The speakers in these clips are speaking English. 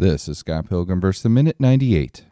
This is Scott Pilgrim versus the Minute 98.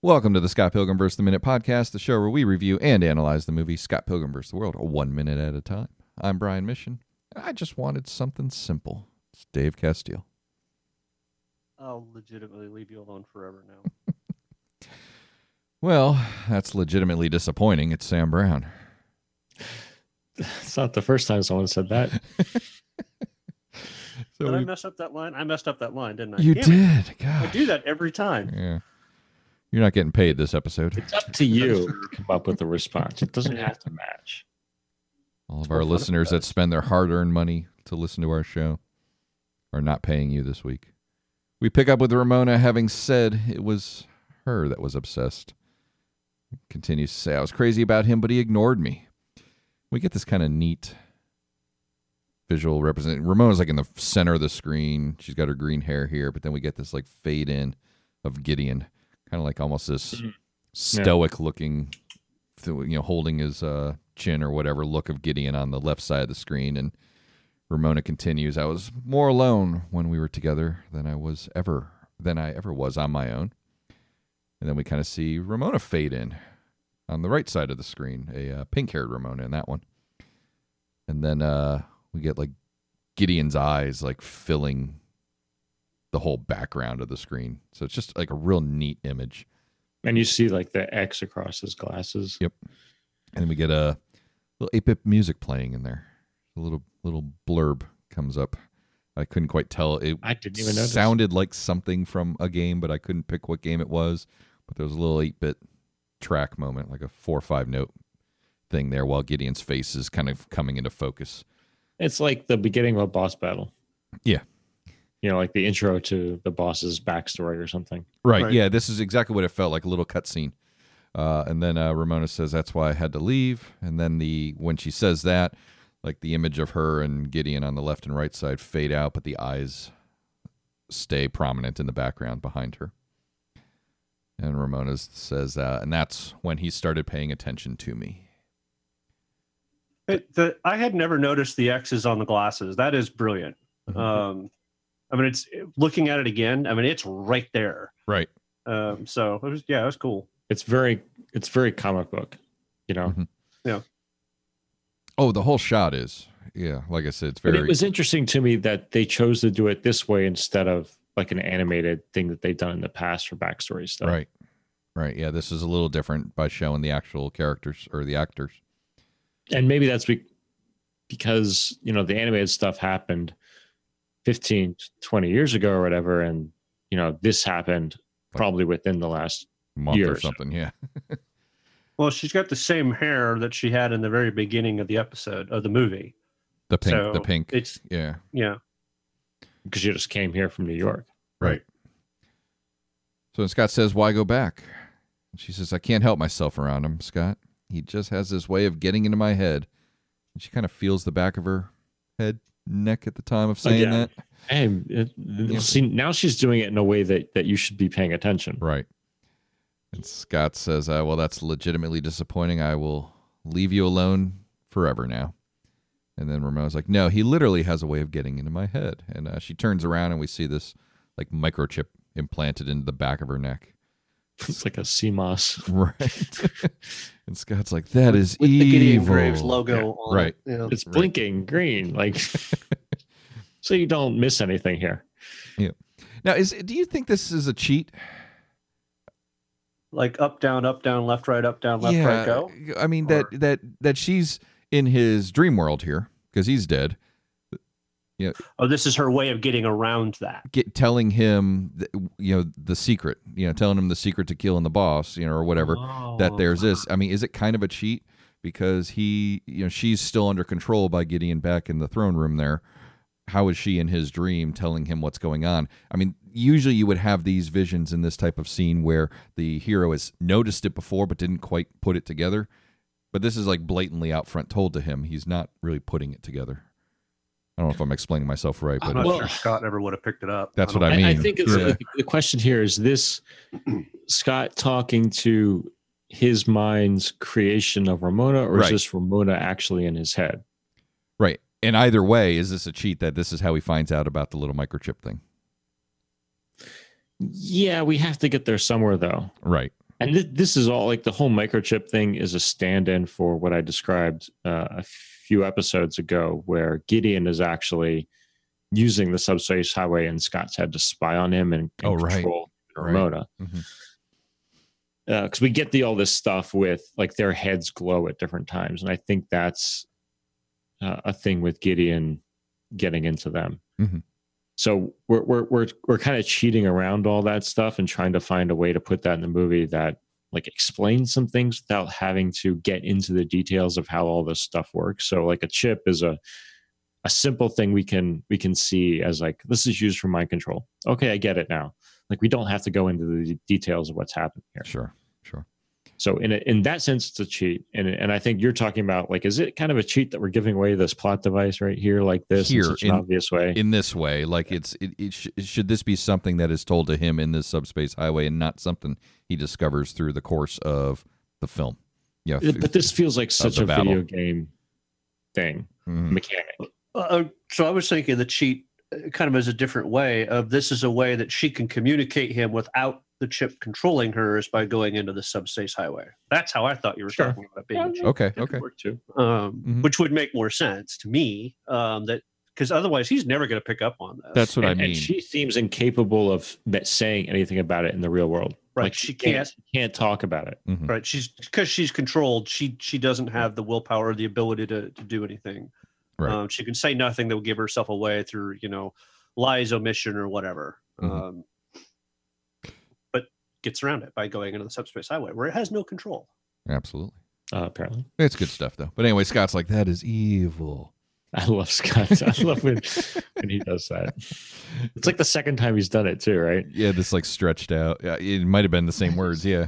Welcome to the Scott Pilgrim vs. the Minute podcast, the show where we review and analyze the movie Scott Pilgrim vs. the World, one minute at a time. I'm Brian Mission. and I just wanted something simple. It's Dave Castile. I'll legitimately leave you alone forever now. Well, that's legitimately disappointing. It's Sam Brown. It's not the first time someone said that. So Did I we- mess up that line? I messed up that line, didn't I? you Damn it. did. I do that every time. Yeah. You're not getting paid this episode. It's up to you to come up with a response. It doesn't have to match. All of more our listeners it that spend their hard earned money to listen to our show are not paying you this week. We pick up with Ramona having said it was her that was obsessed. Continues to say, I was crazy about him, but he ignored me. We get this kind of neat visual representation. Ramona's like in the center of the screen. She's got her green hair here, but then we get this like fade in of Gideon, kind of like almost this Mhm. stoic looking, you know, holding his uh, chin or whatever look of Gideon on the left side of the screen. And Ramona continues, I was more alone when we were together than I was ever, than I ever was on my own. And then we kind of see Ramona fade in on the right side of the screen, a uh, pink haired Ramona in that one. And then uh, we get like Gideon's eyes like filling the whole background of the screen. So it's just like a real neat image. And you see like the X across his glasses. Yep. And then we get a little 8-bit music playing in there. A little little blurb comes up. I couldn't quite tell. It I didn't even notice. sounded like something from a game, but I couldn't pick what game it was. But there was a little 8-bit track moment, like a four or five note thing there, while Gideon's face is kind of coming into focus. It's like the beginning of a boss battle. Yeah. You know, like the intro to the boss's backstory or something. Right. Right. Yeah. This is exactly what it felt like—a little cutscene. Uh, and then uh, Ramona says, "That's why I had to leave." And then the when she says that, like the image of her and Gideon on the left and right side fade out, but the eyes stay prominent in the background behind her. And Ramona says, uh, "And that's when he started paying attention to me." It, the, I had never noticed the X's on the glasses. That is brilliant. Mhm. Um, I mean, it's looking at it again. I mean, it's right there. Right. Um, so it was, yeah, it was cool. It's very it's very comic book. You know. Mhm. Oh, the whole shot is. Yeah, like I said, it's But very. it was interesting to me that they chose to do it this way instead of like an animated thing that they've done in the past for backstory stuff. Right. Right. Yeah, this is a little different by showing the actual characters or the actors. and maybe that's be- because you know the animated stuff happened 15 20 years ago or whatever and you know this happened probably within the last Month or something. Yeah. Well, she's got the same hair that she had in the very beginning of the episode of the movie. The pink. the pink. It's yeah. yeah. because you just came here from new york Right. So then Scott says, Why go back? And she says, I can't help myself around him, Scott. He just has this way of getting into my head. And she kind of feels the back of her head, neck at the time of oh, saying Again. that. and it, see now she's doing it in a way that that you should be paying attention Right. And Scott says, uh, Well, that's legitimately disappointing. I will leave you alone forever now. And then Ramona's like, No, he literally has a way of getting into my head. And uh, she turns around and we see this like microchip implanted into the back of her neck. it's like a cmos Right. and Scott's like, That is With the Gideon evil. Graves logo on Right. it. you know. it's Right. blinking green like so you don't miss anything here Yeah. Now, is do you think this is a cheat? Like up, down, up, down, left, right, up, down, left, right, go. I mean that Or- that that she's in his dream world here because he's dead. Yeah. Oh, this is her way of getting around that. get telling him th- you know the secret you know telling him the secret to killing the boss you know or whatever that oh. there's this i mean is it kind of a cheat because he you know she's still under control by gideon back in the throne room there how is she in his dream telling him what's going on i mean usually you would have these visions in this type of scene where the hero has noticed it before but didn't quite put it together but this is like blatantly out front told to him he's not really putting it together I don't know if I'm explaining myself right, I'm but not Well- sure Scott ever would have picked it up. That's don't what I mean. I, mean, think it's yeah. Uh, the, the question here is this Scott talking to his mind's creation of Ramona, or Right. is this Ramona actually in his head? right. And either way, is this a cheat that this is how he finds out about the little microchip thing? Yeah, we have to get there somewhere though. Right. And th- this is all like the whole microchip thing is a stand-in for what I described uh, a few episodes ago, where Gideon is actually using the subspace highway, and Scott's had to spy on him and, and Oh, right. control Right. Ramona. Mhm. because we get the all this stuff with like their heads glow at different times, and I think that's uh, a thing with Gideon getting into them. Mhm. So we're we're we're we're kind of cheating around all that stuff and trying to find a way to put that in the movie that like explains some things without having to get into the details of how all this stuff works. So like a chip is a a simple thing we can we can see as like this is used for mind control. Okay, I get it now. Like we don't have to go into the details of what's happening here. Sure. Sure. So in a, in that sense, it's a cheat, and and I think you're talking about like, is it kind of a cheat that we're giving away this plot device right here, like this, Here, in such in- obvious way? In this way, like it's it, it sh- should this be something that is told to him in this subspace highway and not something he discovers through the course of the film? Yeah. Uh, but this feels like such a battle. video game thing Mhm. mechanic. Uh, so I was thinking the cheat uh, kind of as a different way of this is a way that she can communicate him without the chip controlling her is by going into the subspace highway. That's how I thought you were Sure. talking about it being a cheat. Okay. That Okay. work too. um, Mhm. which would make more sense to me. Um, that because otherwise he's never going to pick up on this. That's what and, I and mean. she seems incapable of that saying anything about it in the real world. Right, Like she can't she can't talk about it. Mhm. right. She's because she's controlled. She she doesn't have the willpower or the ability to to do anything. Right. Um, she can say nothing that will give herself away through you know lies, omission, or whatever. Mhm. Um, but gets around it by going into the subspace highway where it has no control. Absolutely. Uh, apparently, It's good stuff though. But anyway, Scott's like that is evil. I love Scott. I love when when he does that. It's like the second time he's done it too, right? Yeah, this like stretched out. Yeah, it might have been the same words. Yeah,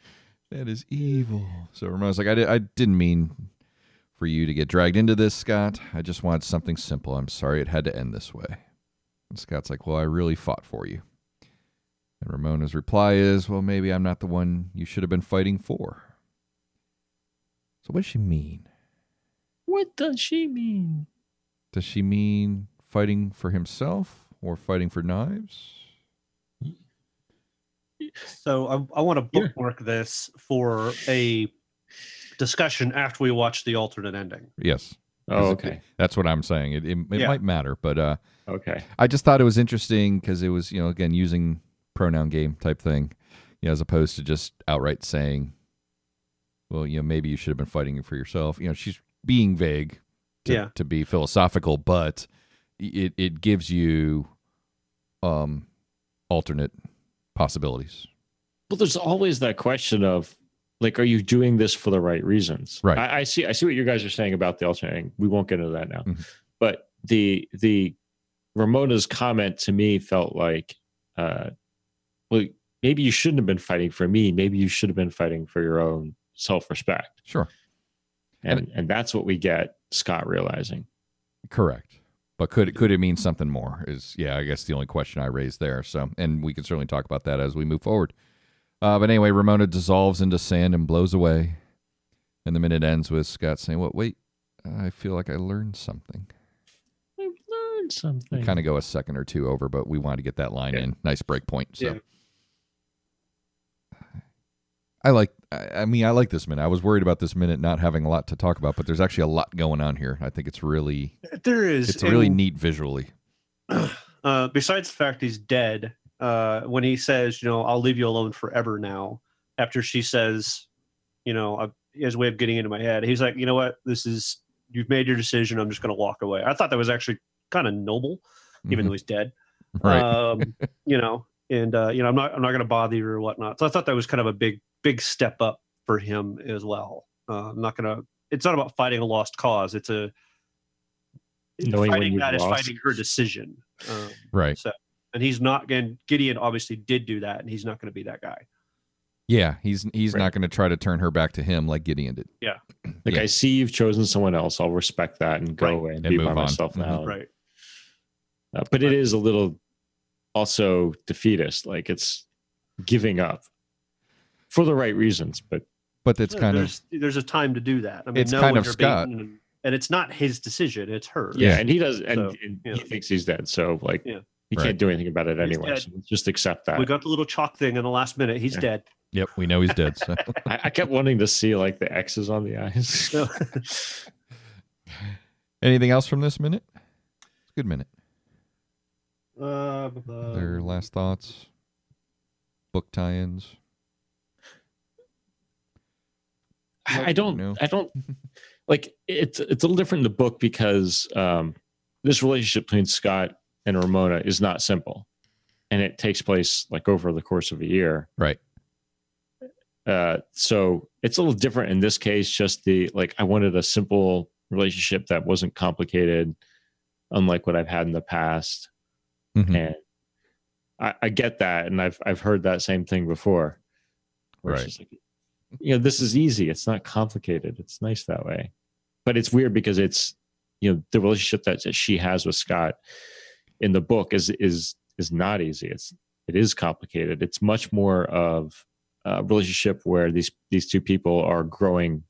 that is evil. So Ramon's like, I, di- I didn't mean for you to get dragged into this, Scott. I just wanted something simple. I'm sorry it had to end this way. And Scott's like, Well, I really fought for you. And Ramona's reply is, Well, maybe I'm not the one you should have been fighting for. So what does she mean? What does she mean? Does she mean fighting for himself or fighting for knives? So I, I want to Yeah. bookmark this for a discussion after we watch the alternate ending. Yes. Oh, Is it- okay. That's what I'm saying. It, it, it Yeah. might matter, but uh, Okay. I just thought it was interesting because it was, you know, again, using pronoun game type thing, you know, as opposed to just outright saying, well, you know, maybe you should have been fighting for yourself. You know, she's being vague to, Yeah. to be philosophical, but it, it gives you um alternate possibilities. Well, there's always that question of like, are you doing this for the right reasons? Right. I, I see. I see what you guys are saying about the alternating. We won't get into that now. Mhm. But the the Ramona's comment to me felt like, uh, well, maybe you shouldn't have been fighting for me. Maybe you should have been fighting for your own self respect. Sure. And and that's what we get Scott realizing. Correct. But could it could it mean something more? Is yeah, I guess the only question I raised there. So, and we can certainly talk about that as we move forward. Uh, but anyway, Ramona dissolves into sand and blows away, and the minute ends with Scott saying, "What? wait, I feel like I learned something." I've learned something. Kind of go a second or two over, but we wanted to get that line Yeah. in. Nice break point. So. Yeah. I like. I mean, I like this minute. I was worried about this minute not having a lot to talk about, but there's actually a lot going on here. I think it's really, There is. it's really and, neat visually. Uh, besides the fact he's dead, uh, when he says, you know, I'll leave you alone forever now, after she says, you know, I, he a way of getting into my head, he's like, you know what, this is, you've made your decision. I'm just going to walk away. I thought that was actually kind of noble, even Mhm. though he's dead. right. Um, you know, and, uh, you know, I'm not, I'm not going to bother you or whatnot. So I thought that was kind of a big, big step up for him as well. Uh, I'm not going to, it's not about fighting a lost cause. It's a, Knowing fighting you've that is fighting her decision. Um, right. so, and he's not going. Gideon obviously did do that, and he's not going to be that guy. Yeah, he's he's Right. not going to try to turn her back to him like Gideon did. Yeah. Like Yeah. I see you've chosen someone else. I'll respect that and go Right. away and, And be by move on. myself Mhm. Right. Uh, but it is a little also defeatist. Like it's giving up for the right reasons. But But it's Yeah, kind of there's, there's a time to do that. I mean, It's no kind of Scott. And, and it's not his decision; it's her. yeah, Yeah. and he does, and, So, and yeah. he thinks he's dead. So like, Yeah. he Right. can't do anything about it He's anyway. dead. So just accept that. We got the little chalk thing in the last minute. He's Yeah. dead. yep. We know he's dead. So I, I kept wanting to see like the X's on the eyes. Anything else from this minute? Good minute. uh, Their last thoughts, book tie-ins. I don't No. I don't like it's it's a little different in the book because um this relationship between Scott and Ramona is not simple. And it takes place like over the course of a year. Right. Uh so it's a little different in this case, just the like I wanted a simple relationship that wasn't complicated, unlike what I've had in the past. Mhm. And I, I get that, and I've I've heard that same thing before. Right. like, you know, this is easy. It's not complicated. It's nice that way. But it's weird because it's you know the relationship that, she has with Scott in the book is is is not easy. It's it is complicated. It's much more of a relationship where these these two people are growing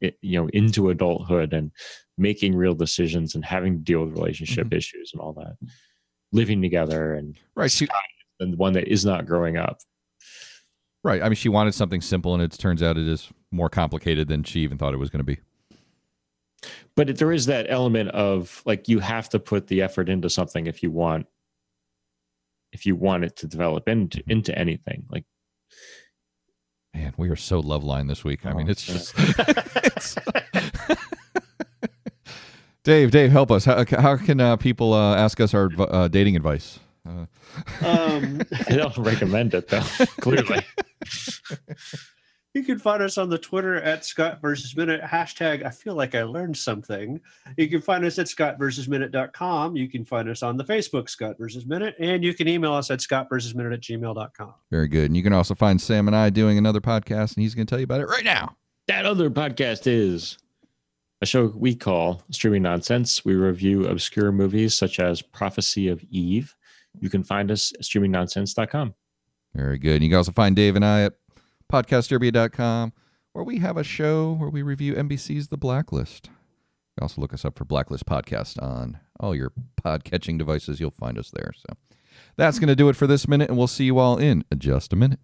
you know into adulthood and making real decisions and having to deal with relationship mm-hmm. issues and all that living together and Right. She, and the one that is not growing up right. I mean, she wanted something simple, and it turns out it is more complicated than she even thought it was going to be. but there is that element of like you have to put the effort into something if you want if you want it to develop into into anything like Man, we are so Loveline this week. I mean, Oh, it's just. it's- Dave, Dave, help us. How, how can uh, people uh, ask us our uh, dating advice? Uh, um, i don't recommend it though clearly you can find us on the Twitter at Scott versus Minute hashtag. I feel like I learned something. You can find us at Scott versus Minute.com. You can find us on the Facebook Scott versus Minute, and you can email us at Scott versus Minute at gmail.com. very good. And you can also find Sam and I doing another podcast, and he's going to tell you about it right now. that other podcast is a show we call streaming nonsense we review obscure movies such as prophecy of eve you can find us at streamingnonsense.com Very good. And you can also find Dave and I at podcastderby.com, where we have a show where we review NBC's The Blacklist. You also look us up for Blacklist Podcast on all your pod catching devices. You'll find us there. So that's going to do it for this minute, and we'll see you all in just a minute.